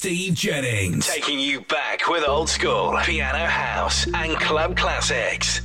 Steve Jennings. Taking you back with old school piano house and club classics.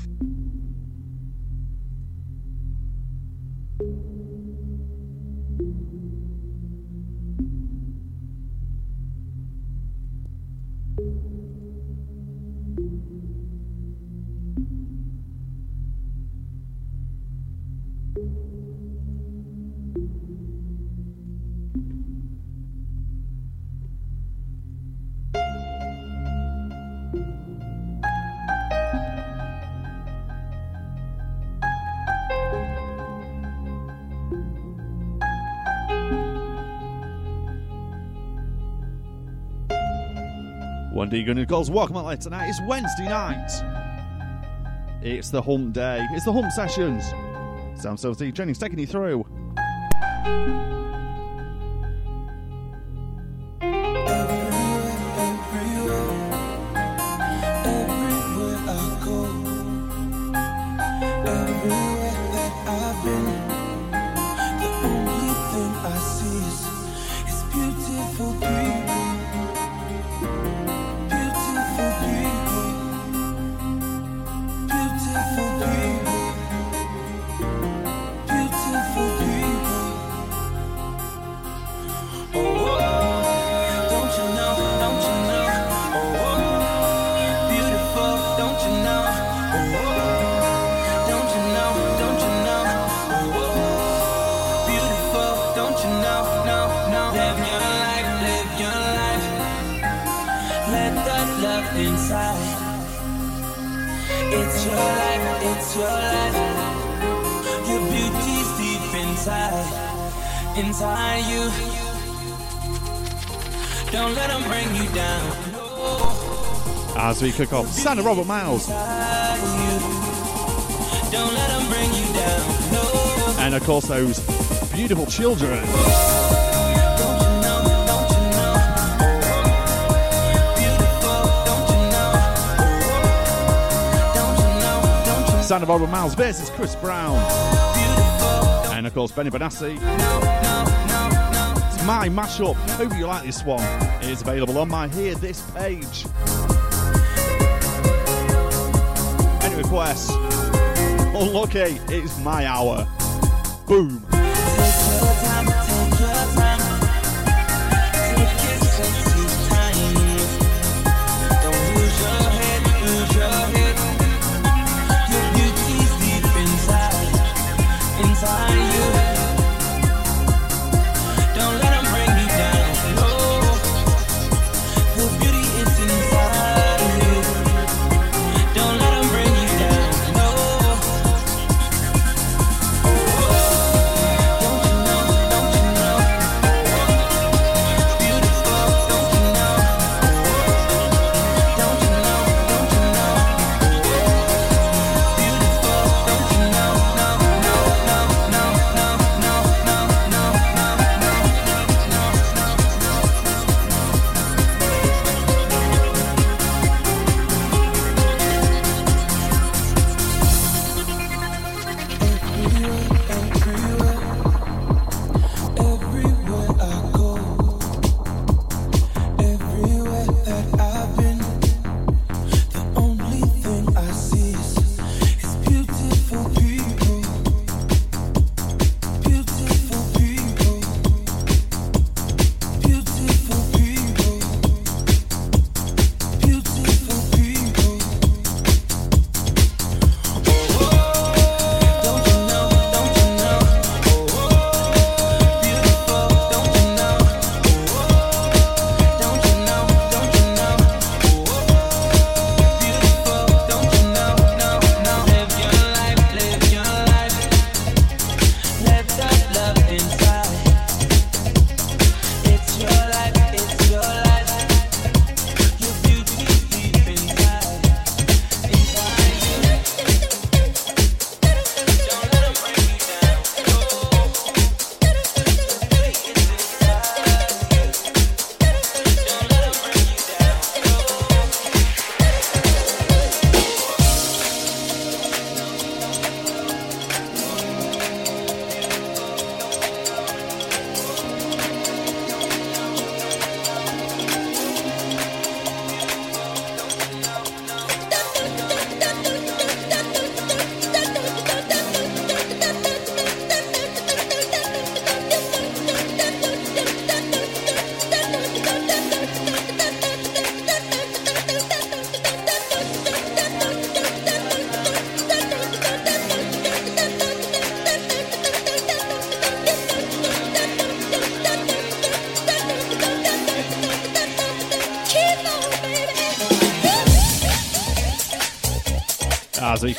One Deegan and. Welcome out tonight. It's Wednesday night. It's the hump day. It's the hump sessions. Sam Steve Jennings taking you through. As we kick off. Santa Robert Miles. And of course, those beautiful children. Santa Barbara Miles versus Chris Brown. And of course, Benny Benassi. My mashup. Hope you like this one. It is available on my Hear This page. Any requests. Unlucky, it's my hour. Boom.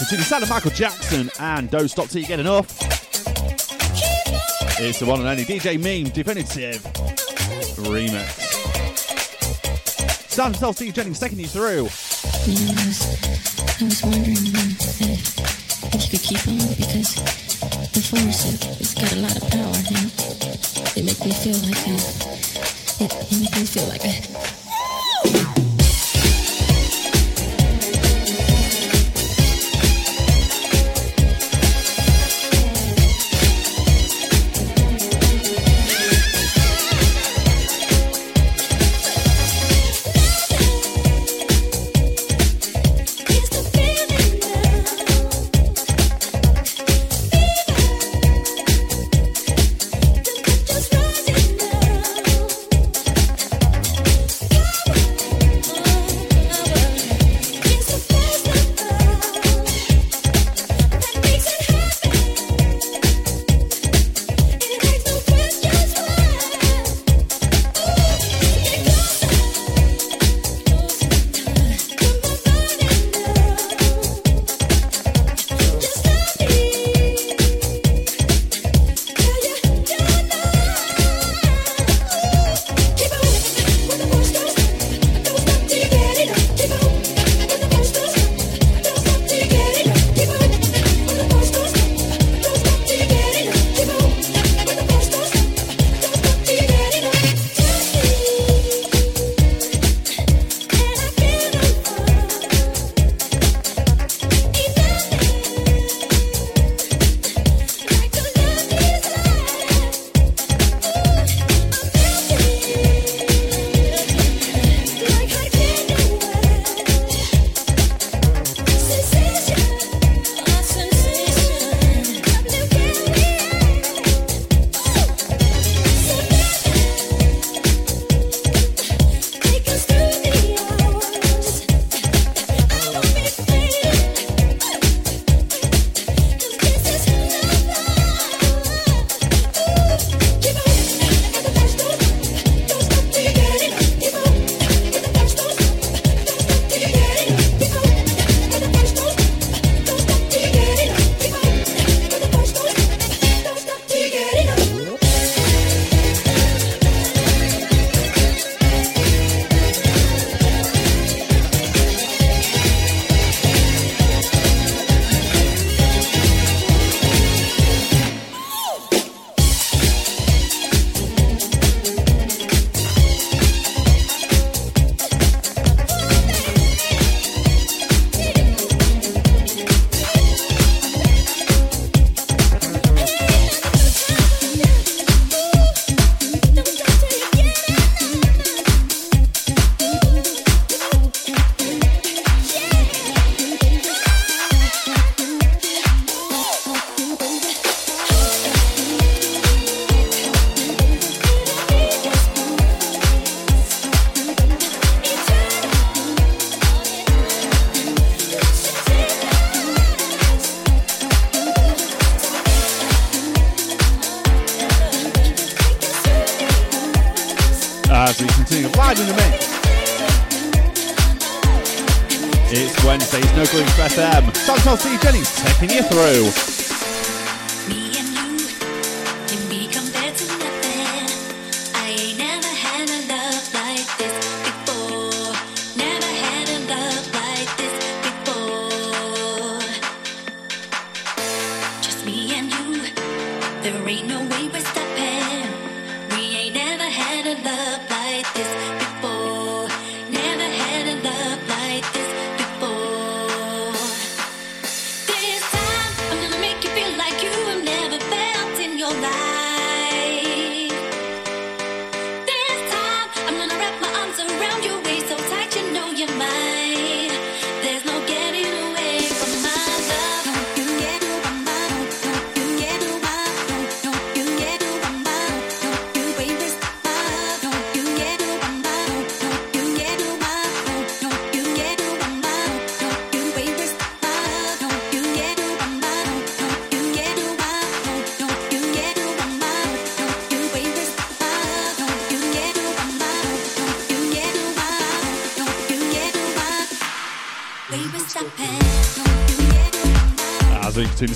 As the sound of Michael Jackson and Don't Stop Till You Get Enough. It's the one and only DJ Meme Definitive remix. Sound himself, Steve Jennings, taking you through. You know, I was, I was wondering um, if, you could keep on because the force it's got a lot of power. It makes me feel like uh, it, it makes me feel like a.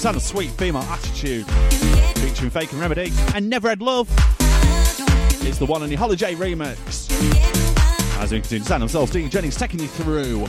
Sound of sweet female attitude featuring Fake and Remedy and Never Had Love. It's the one on the Holiday remix. As we continue, the sound themselves, Dean Jennings taking you through.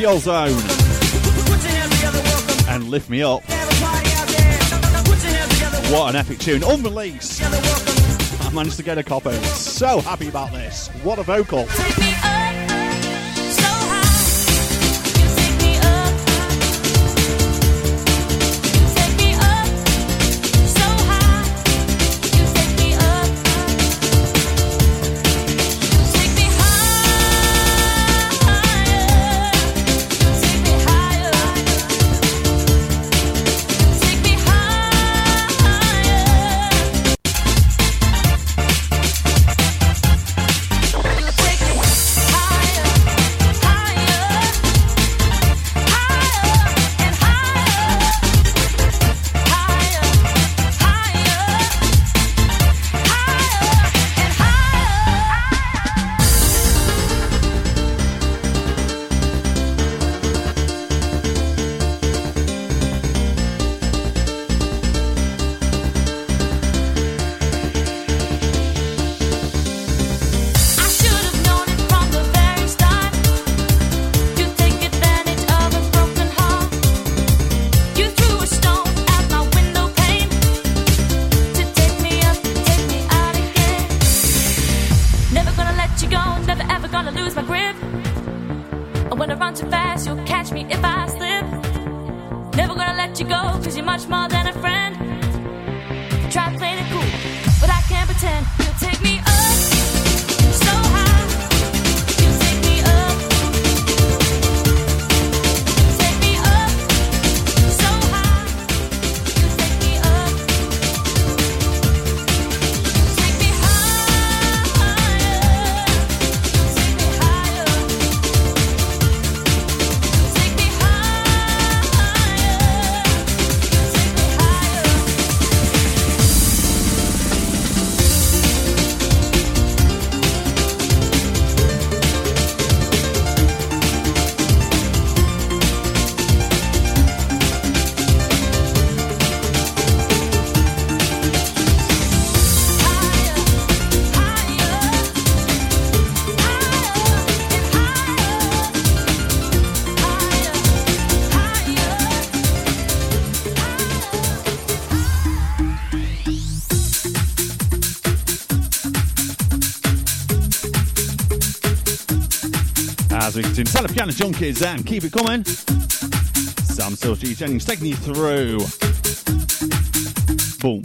Pure Zone and Lift Me Up. What an epic tune. Unreleased. I managed to get a copy. So happy about this. What a vocal. The Piano Junkies and keep it coming. Sam Sochi Jennings taking you through. Boom.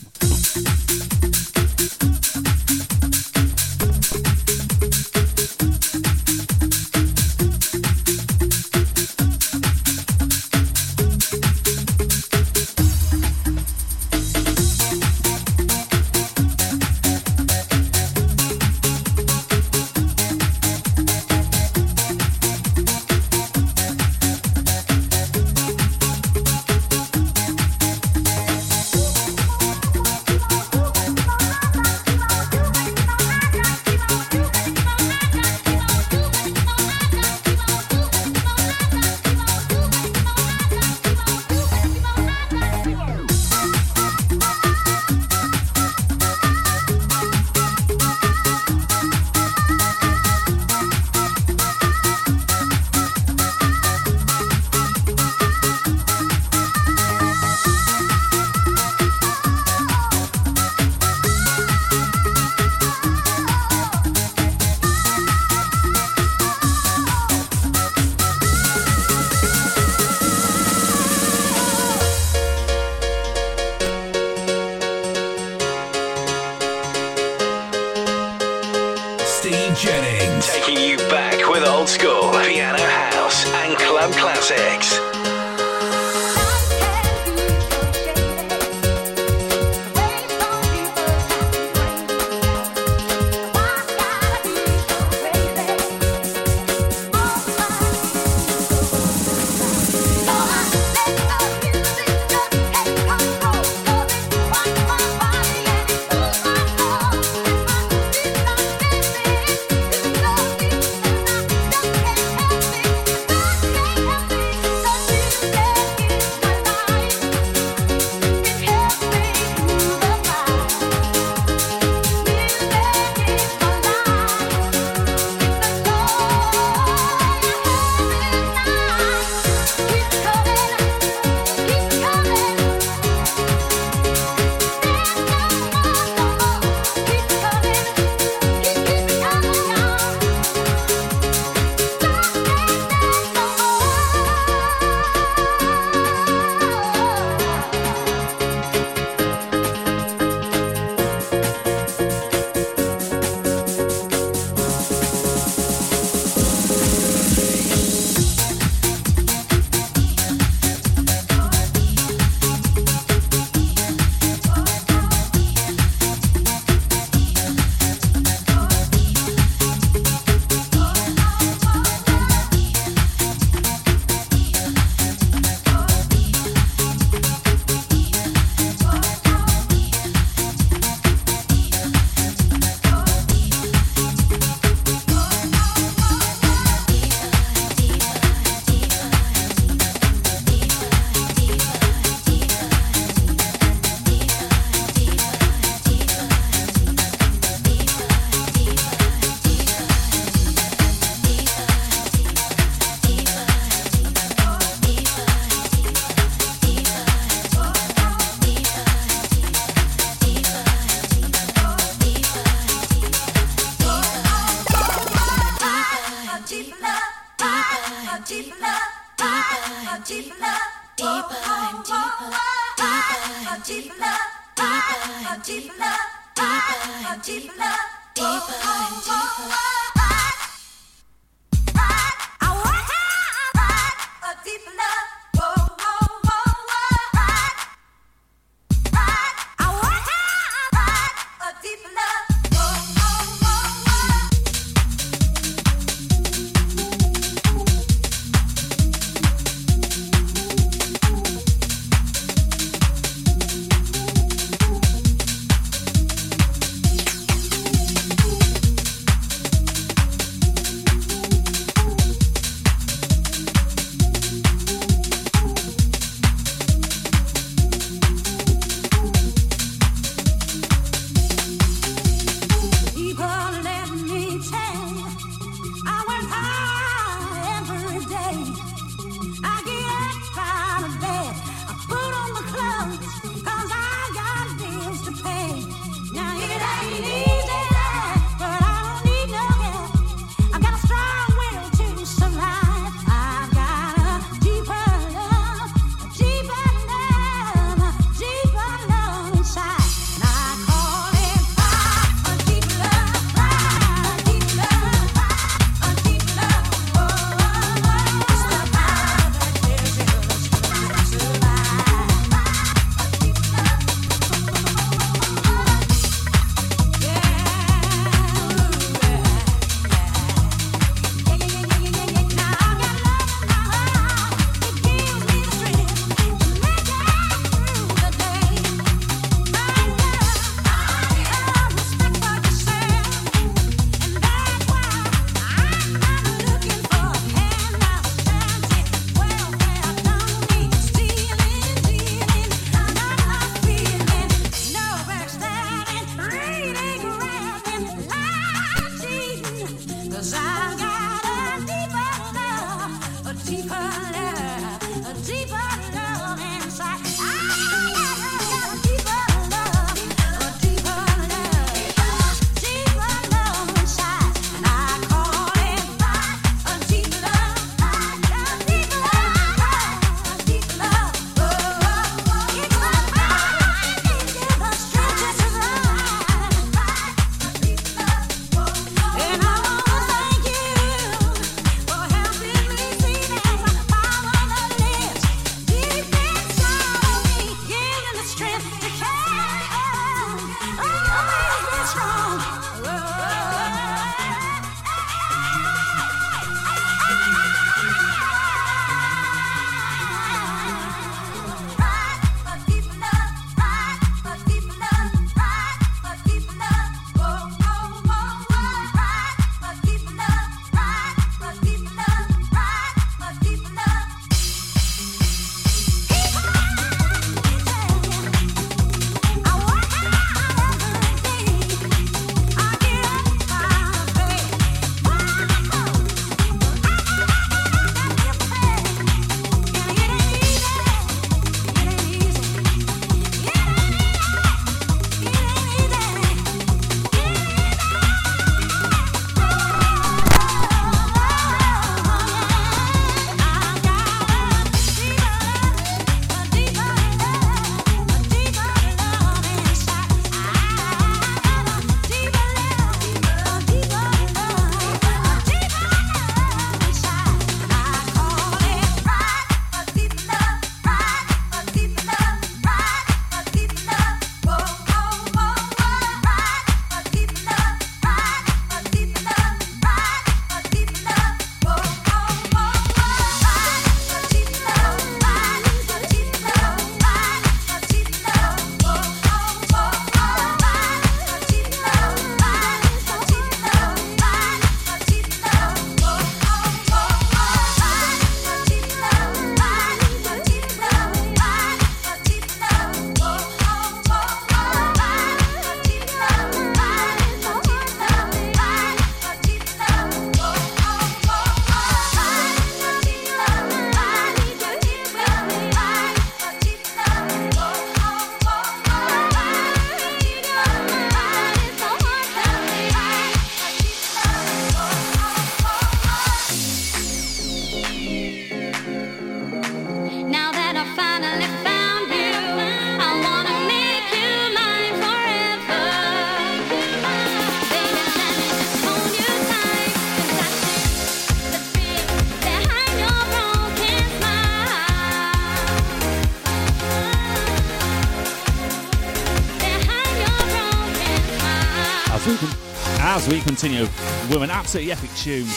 an absolutely epic tune.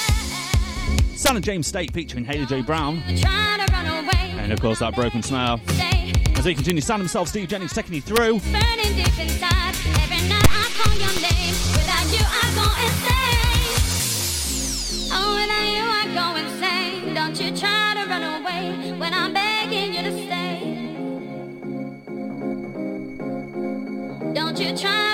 Son of James State featuring Haley J. Brown. And of course, that broken smile. As we continue, Sam himself, Steve Jennings, taking you through. Oh, Don't you try to run away when I'm begging you to stay. Don't you try.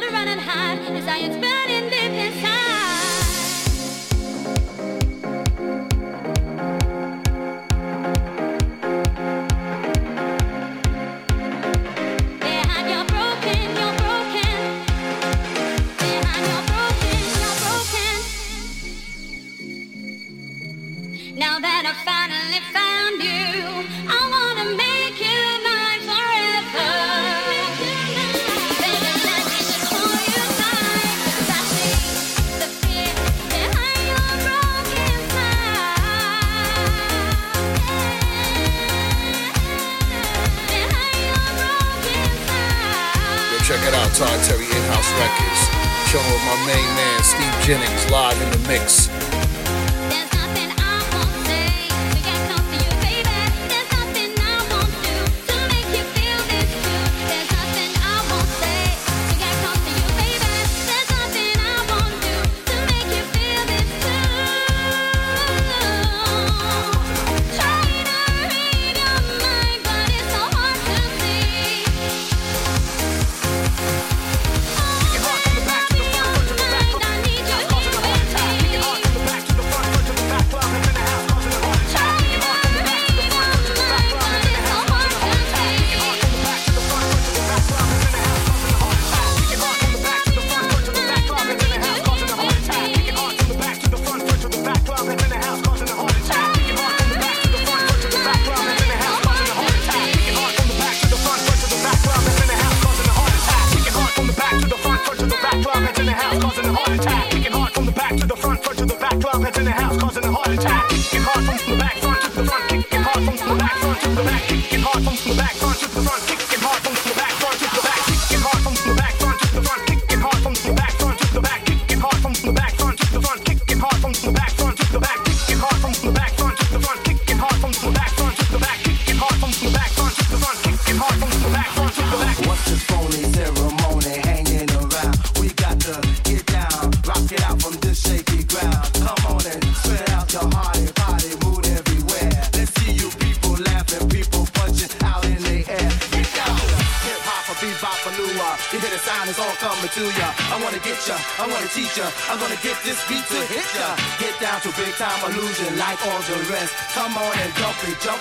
Check it out, Todd Terry In House Records. Showing with my main man, Steve Jennings, live in the mix.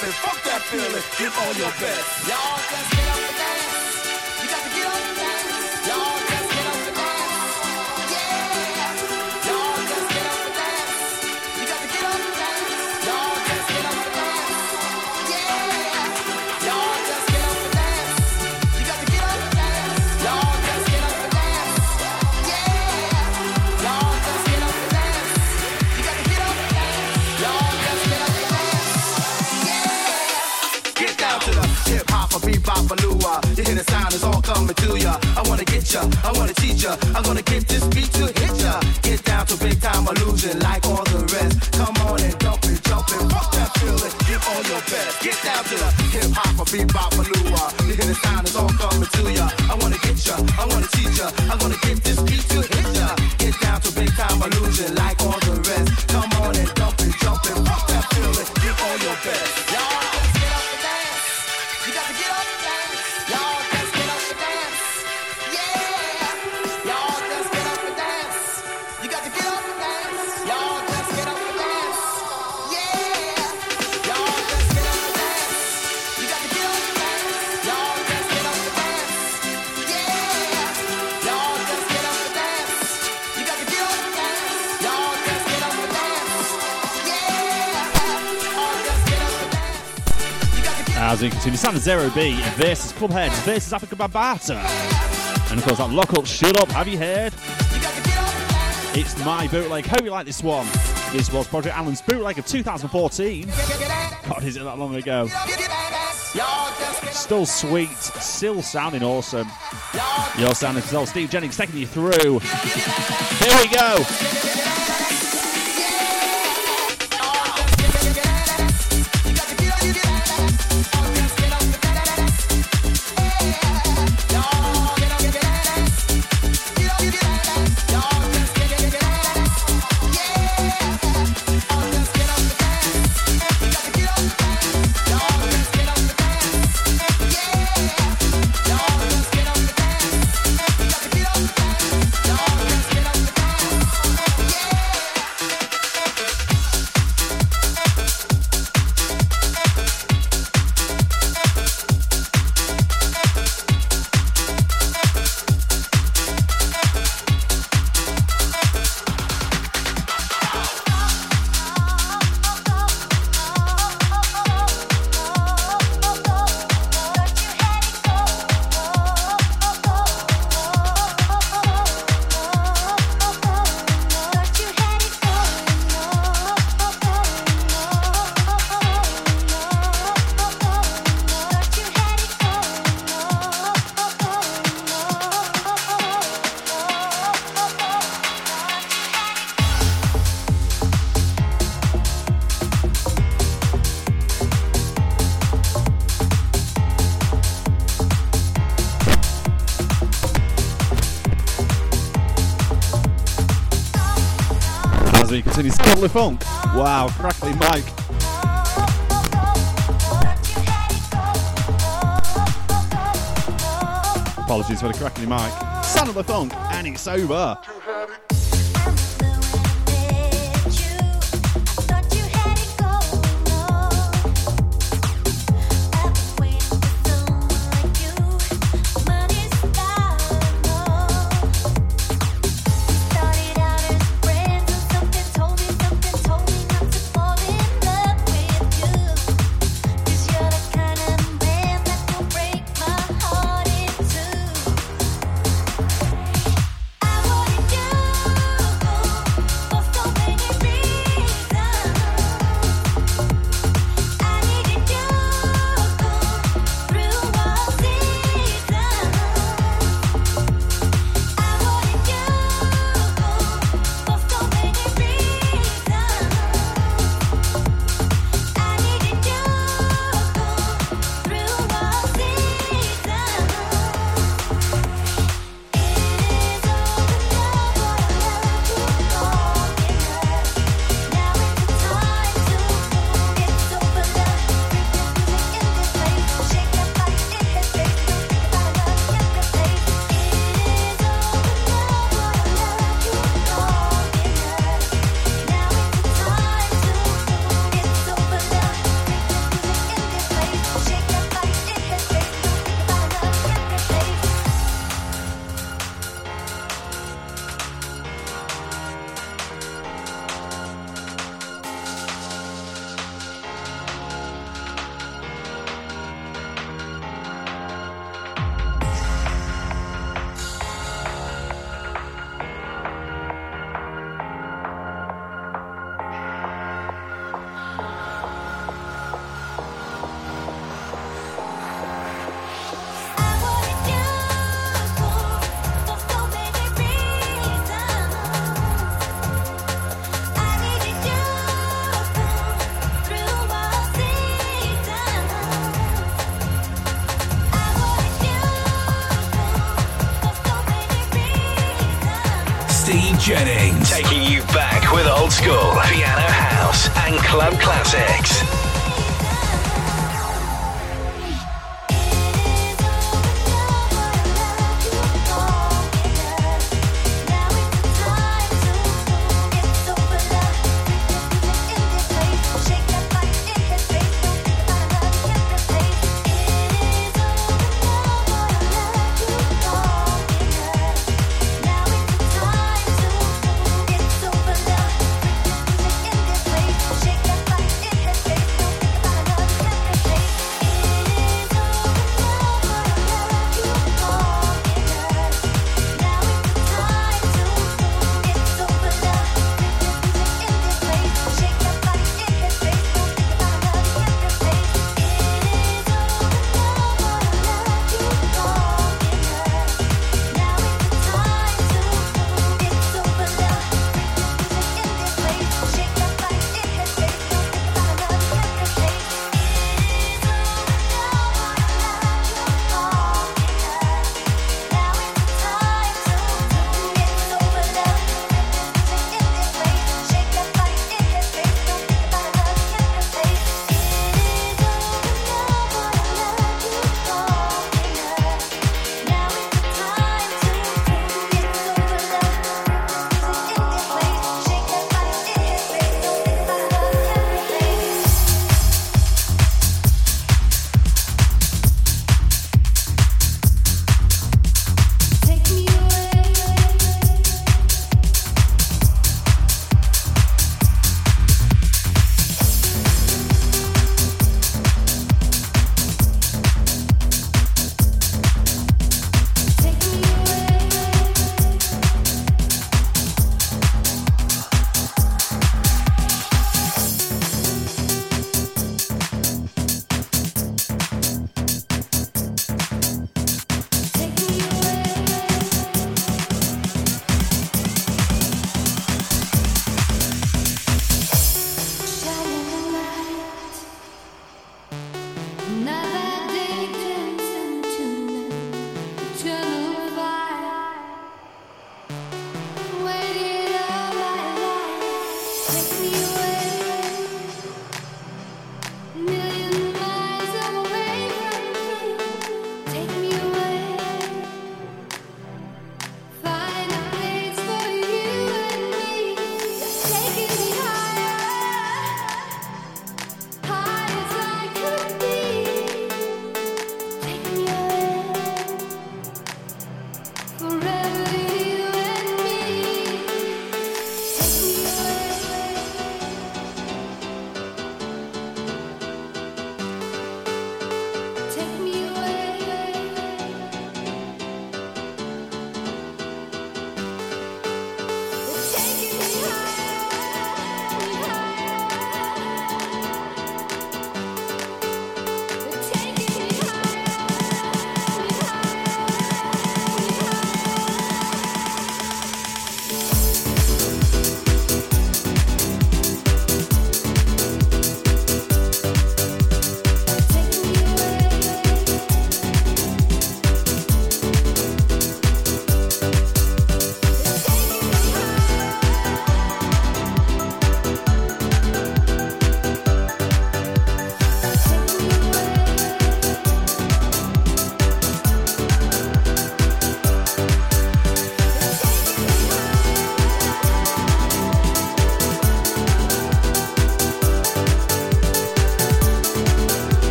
nothing. Fuck that feeling. Give all your best. Y'all, let's get up the dance. You got to get up the dance. It's is all coming to ya. I wanna get ya, I wanna teach ya. I'm gonna get this beat to hit ya. Get down to big time illusion like all the rest. Come on and dump it, jump it, fuck that feeling. Give all your best. Get down to the hip hop or bebop or lua. The sound is all coming to ya. I wanna get ya, I wanna teach ya. I'm gonna get as we continue. Sanzero B versus Clubheads versus Afrika Bambaataa. And of course, that lock up, shut up, have you heard? It's my bootleg. Hope you like this one. This was Project Allen's bootleg of 2014. God, is it that long ago? Still sweet, still sounding awesome. You're sounding still Steve Jennings taking you through. Here we go. Funk. Wow, crackly Mike. Apologies for the crackly mic. Son of the Funk, and it's over. Jennings. Taking you back with old school, piano house, and club classics.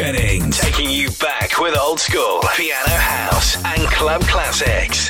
Jennings. Taking you back with old school piano house and club classics.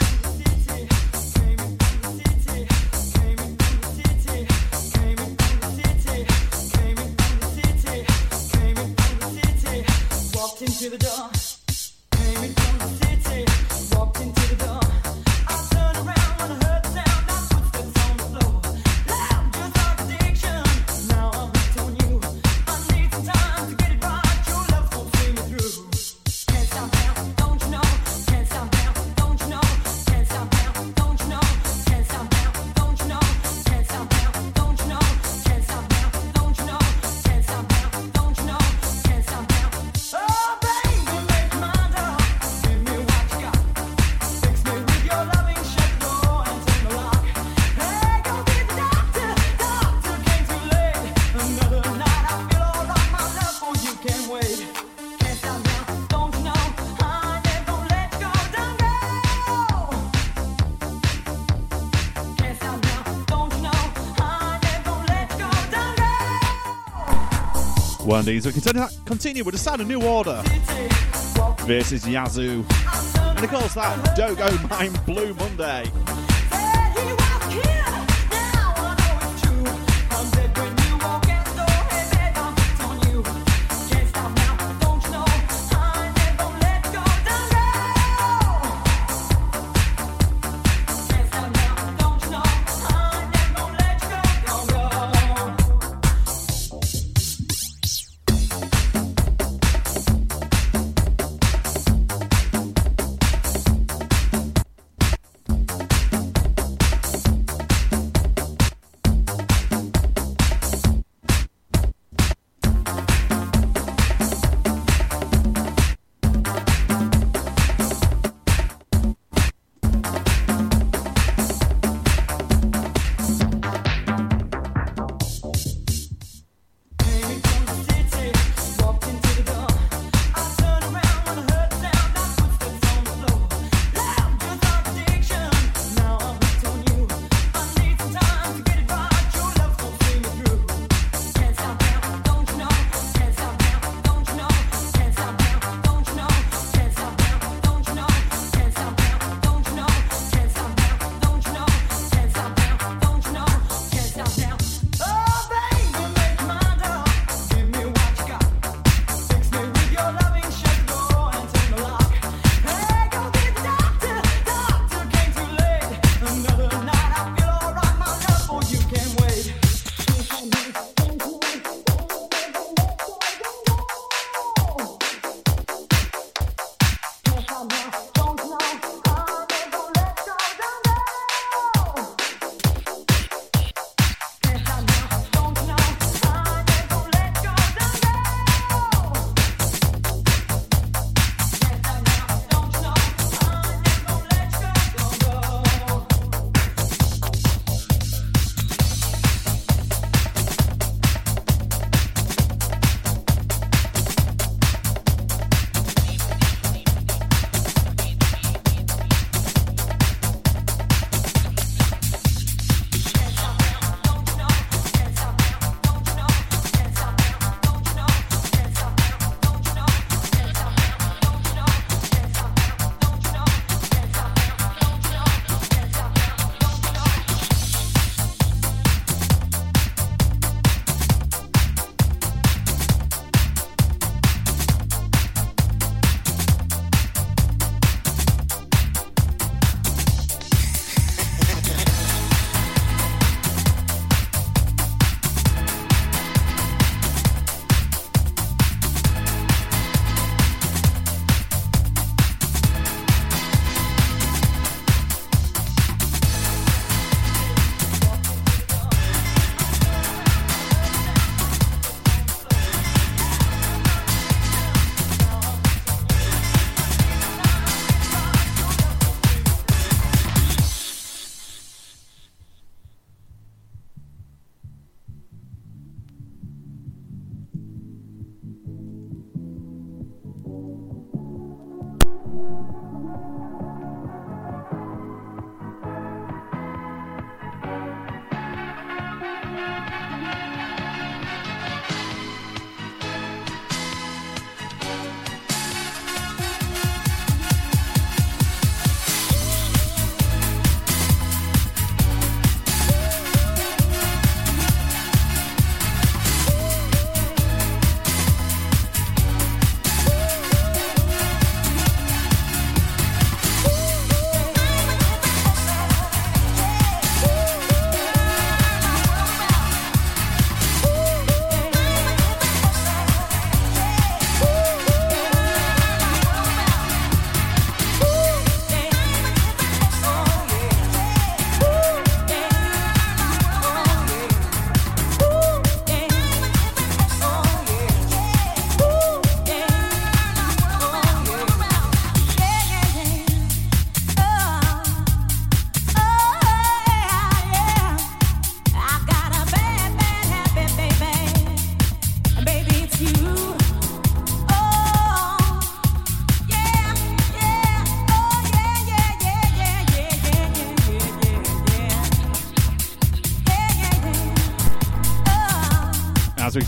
Wendy's. We continue, continue with the sound of New Order. Is Yazoo. And of course, that Don't Go Mind Blue Monday.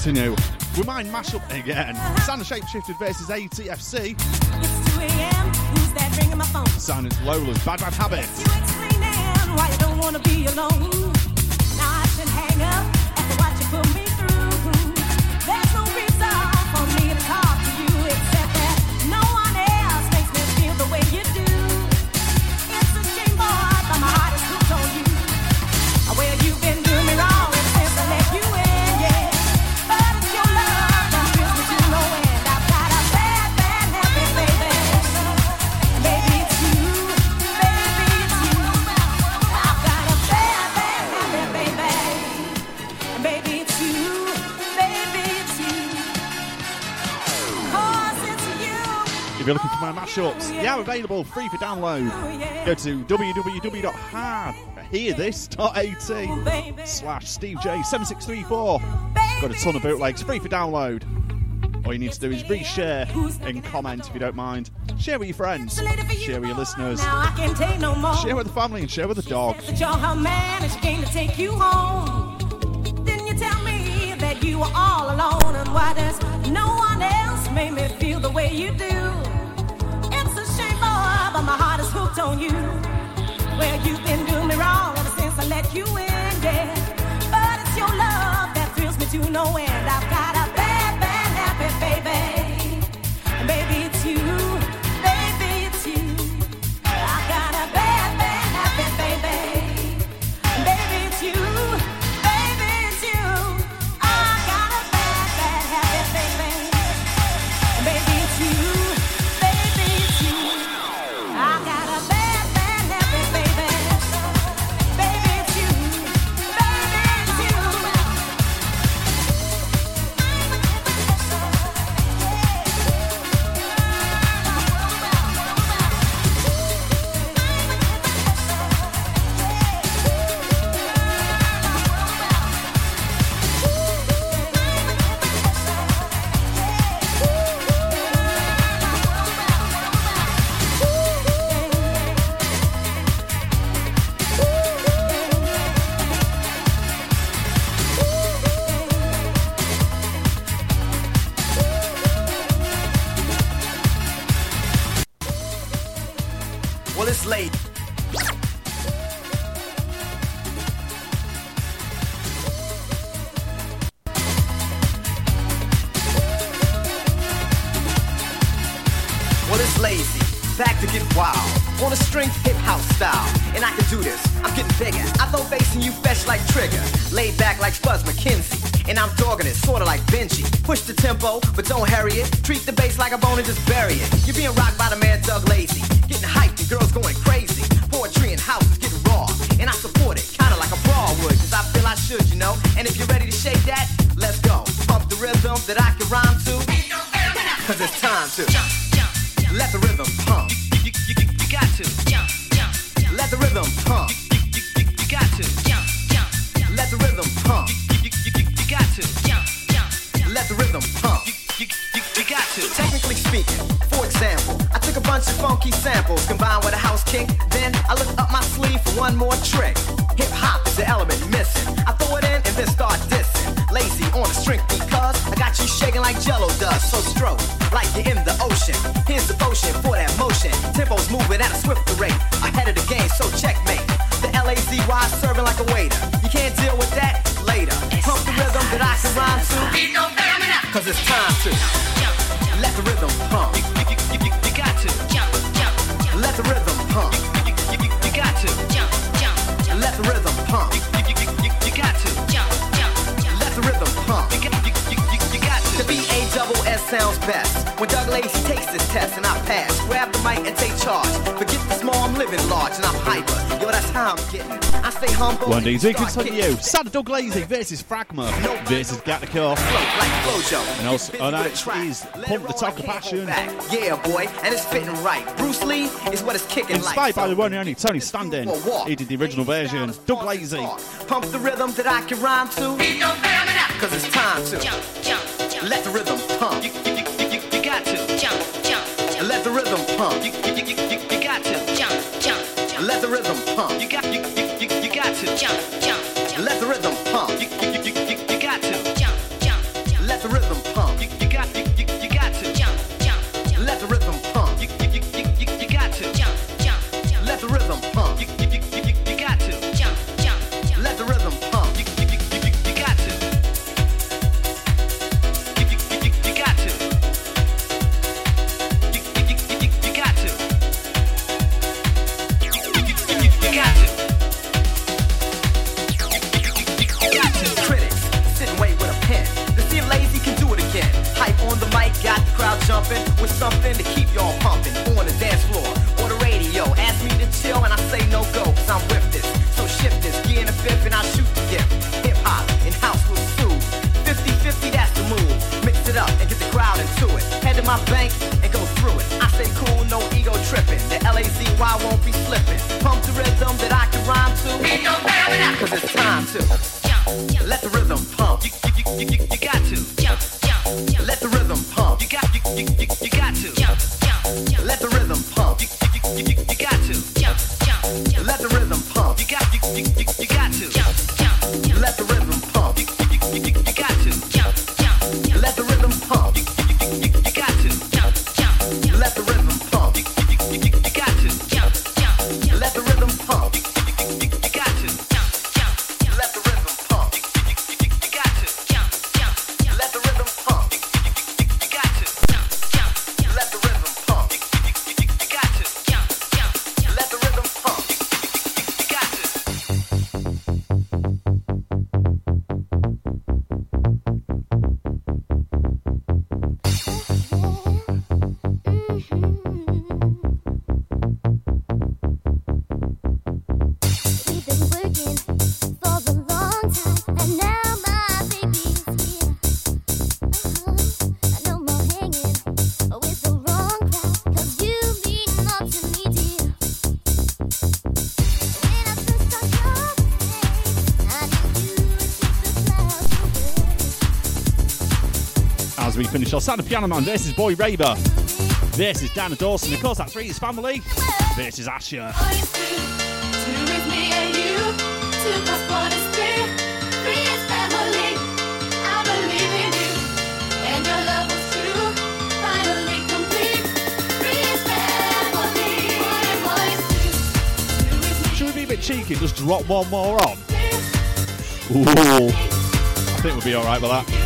Continue, we might mash up again. Sound Shapeshifters versus ATFC. It's 2 a.m. Who's that ringing my phone? Sound Lola's Bad Bad Habit. You're looking for my mashups, they are available free for download. Oh, Go to www.hardhearthis.at oh, slash Steve J 7634 Got a ton of bootlegs free for download. All you need to do is reshare and comment if you don't mind. Share with your friends, share with your listeners, Now I can't take no more. share with the family, and share with the dog. That you're man and she came to take you home. Then you tell me that you were all alone and why does no one else make me feel the way you do? My heart is hooked on you. Well, you've been doing me wrong ever since I let you in, yeah. But it's your love that thrills me to no end. I've got you're in the ocean. Here's the potion for that motion. Tempo's moving at a swifter rate. Ahead of the game, so checkmate. The LAZY serving like a waiter. You can't deal with that later. Pump the rhythm that I can rhyme to. When Doug Lazy takes this test and I pass, grab the mic and take charge. Forget the small, I'm living large and I'm hyper. Yo, that's how I'm getting. I stay humble. One DZ start continue. kicking. Sad Doug Lazy versus Fragma versus Gattico. Like And also- oh, Busy oh, no, with a track. is Let Pump the Talk of Passion. Yeah, boy, and it's fitting right. Bruce Lee is what it's kicking like. Inspired by the one and only Tony Standing. He did the original version. Doug far Lazy. Pump the rhythm that I can rhyme to. Cause it's time to. Let the rhythm pump. You. Let the rhythm pump. You, you, you, you, you got to. Jump jump. Let the rhythm pump. You got you, you, you, you got to. Jump jump. Let the rhythm pump. You, you, you, you, you got to. without I won't be slipping. Pump the rhythm that I can rhyme to. Cause it's time to. Son Sound of Piano Man is Boy Raver. This is Dana Dawson. Of course, that's Reed's family. This is Asher. Should we be a bit cheeky just drop one more on? Ooh. I think we'll be alright with that.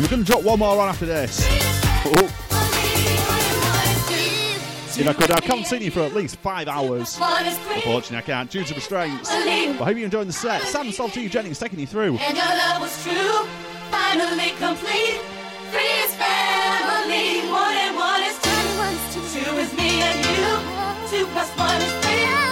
We're going to drop one more on after this. Oh. If I could, I've continue for at least five hours. Unfortunately, I can't due to restraints. But I hope you're enjoying the set. Sam Salty Jennings taking you through. And your love was true, finally complete. Three is family, one and one is two. Two is me and you. Two plus one is three.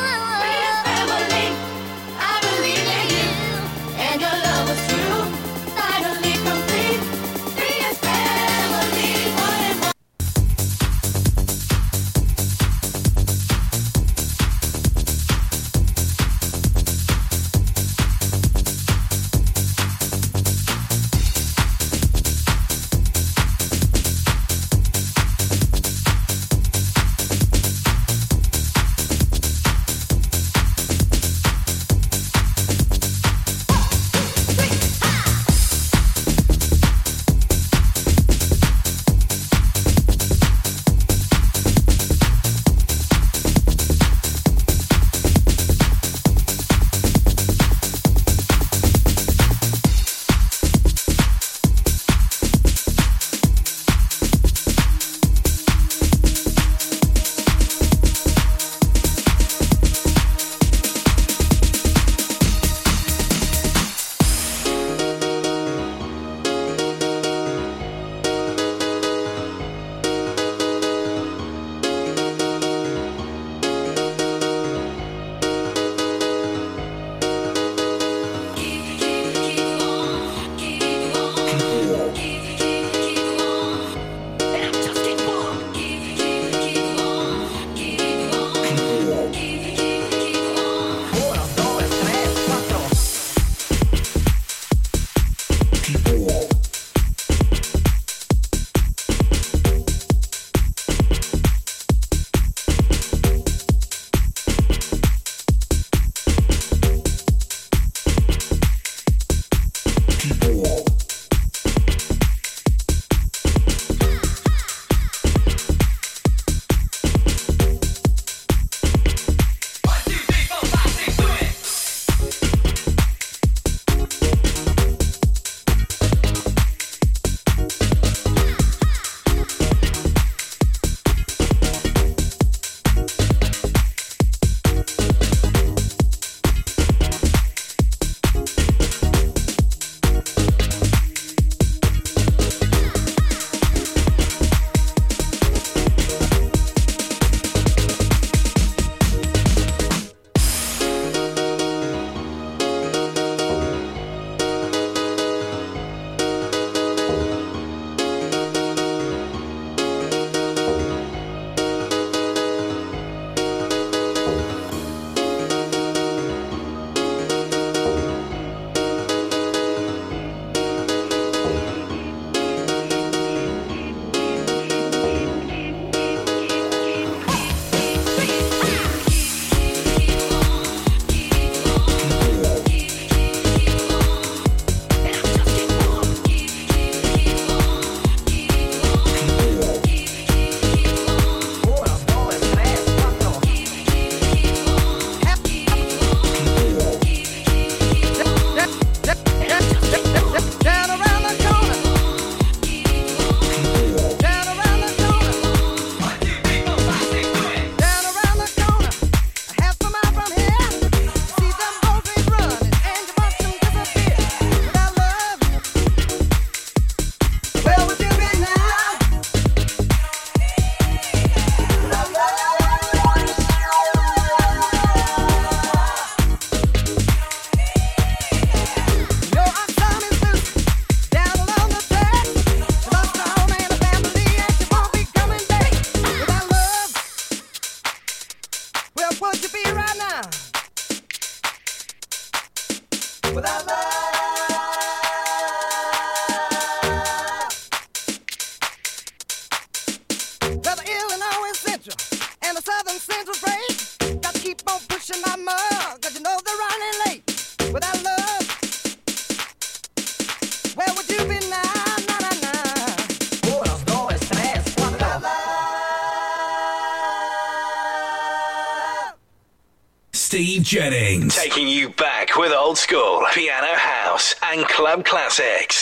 Classics.